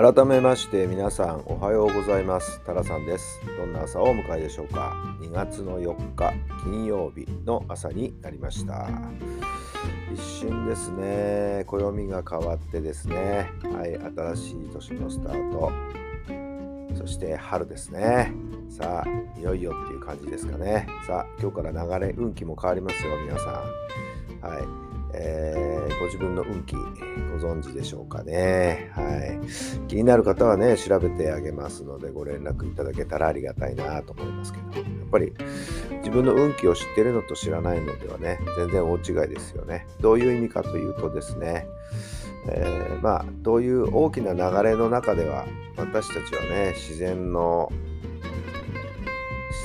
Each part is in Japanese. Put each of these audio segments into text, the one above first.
改めまして皆さんおはようございます。タラさんです。どんな朝をお迎えでしょうか。2月の4日金曜日の朝になりました。一瞬ですね。暦が変わってですね。はい新しい年のスタート。そして春ですね。さあいよいよっていう感じですかね。さあ今日から流れ運気も変わりますよ皆さん。はい。えー、ご自分の運気ご存知でしょうかね。はい。気になる方はね、調べてあげますので、ご連絡いただけたらありがたいなと思いますけど、やっぱり自分の運気を知ってるのと知らないのではね、全然大違いですよね。どういう意味かというとですね、えー、まあ、どういう大きな流れの中では、私たちはね、自然の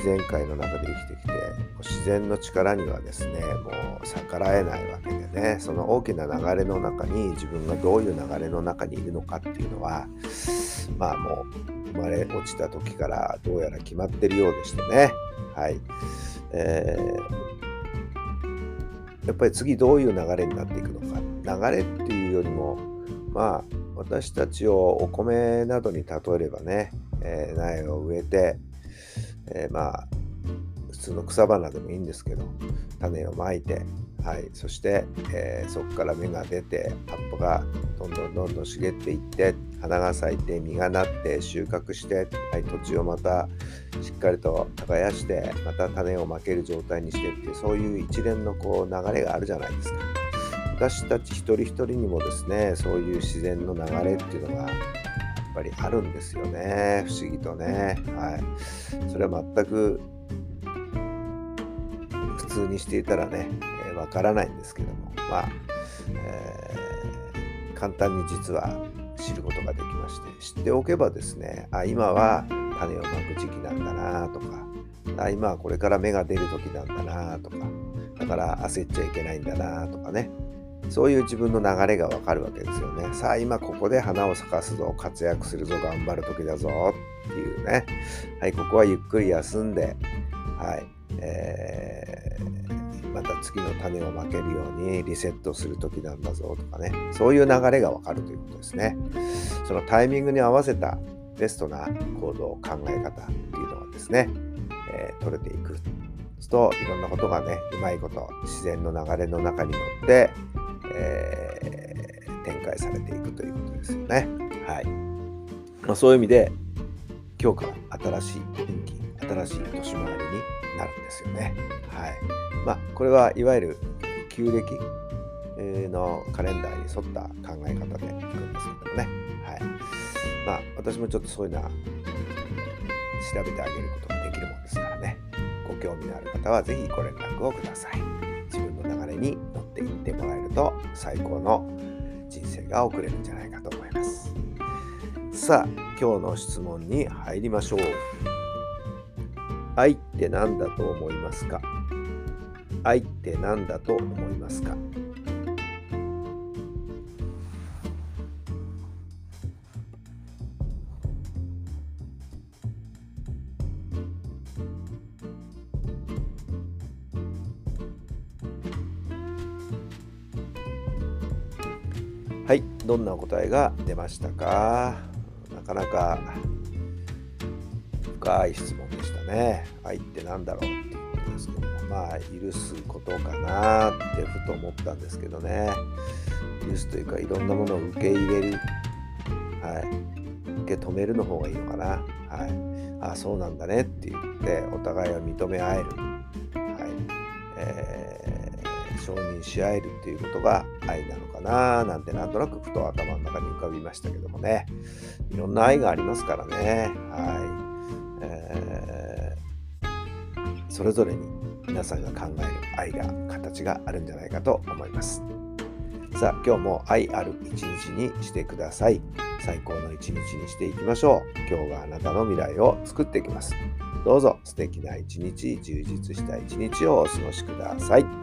自然界の中で生きてきて自然の力にはですねもう逆らえないわけでねその大きな流れの中に自分がどういう流れの中にいるのかっていうのはまあもう生まれ落ちた時からどうやら決まってるようでしてね。はい、えー、やっぱり次どういう流れになっていくのか。流れっていうよりもまあ私たちをお米などに例えればね、えー、苗を植えてえー、まあ普通の草花でもいいんですけど種をまいて、はい、そして、えー、そこから芽が出て葉っぱがどんどんどんどん茂っていって花が咲いて実がなって収穫して、はい、土地をまたしっかりと耕してまた種をまける状態にしてっていうそういう一連のこう流れがあるじゃないですか。私たち一人一人にもですねそういう自然の流れっていうのがぱりあるんですよね。不思議とね。はい。それは全く普通にしていたらねわ、えー、からないんですけども。まあ、えー、簡単に実は知ることができまして。知っておけばですねあ今は種をまく時期なんだなとかあ今はこれから芽が出る時なんだなとかだから焦っちゃいけないんだなとかね。そういう自分の流れがわかるわけですよね。さあ今ここで花を咲かすぞ、活躍するぞ、頑張る時だぞっていうね。はい、ここはゆっくり休んで、はい、えー、また次の種をまけるようにリセットする時なんだぞとかね。そういう流れがわかるということですね。そのタイミングに合わせたベストな行動、考え方っていうのはですね、えー、取れていく。といろんなことがねうまいこと自然の流れの中に乗って、えー、展開されていくということですよね。はいまあ、そういう意味で今日から新しい運気新しい年回りになるんですよね。はいまあ、これはいわゆる旧暦のカレンダーに沿った考え方でいくんですけどもね。はいまあ、私もちょっとそういうのは調べてあげることができるもんですからね。ご興味のある方は是非ご連絡をください。自分の流れに乗っていってもらえると最高の人生が送れるんじゃないかと思います。さあ、今日の質問に入りましょう。愛って何だと思いますか？愛って何だと思いますか？はい、どんなお答えが出ましたか？なかなか深い質問でしたね。愛って何だろうっていうことですけども、まあ、許すことかなってふと思ったんですけどね。許すというか、いろんなものを受け入れる。はい。受け止めるの方がいいのかな。はい。ああ、そうなんだねって言って、お互いを認め合える。はい。えー承認し合えるっていうことが愛なのかななんてなんとなくふと頭の中に浮かびましたけどもね。いろんな愛がありますからね。はい、えー、それぞれに皆さんが考える愛が形があるんじゃないかと思います。さあ今日も愛ある一日にしてください。最高の一日にしていきましょう。今日があなたの未来を作っていきます。どうぞ素敵な一日充実した一日をお過ごしください。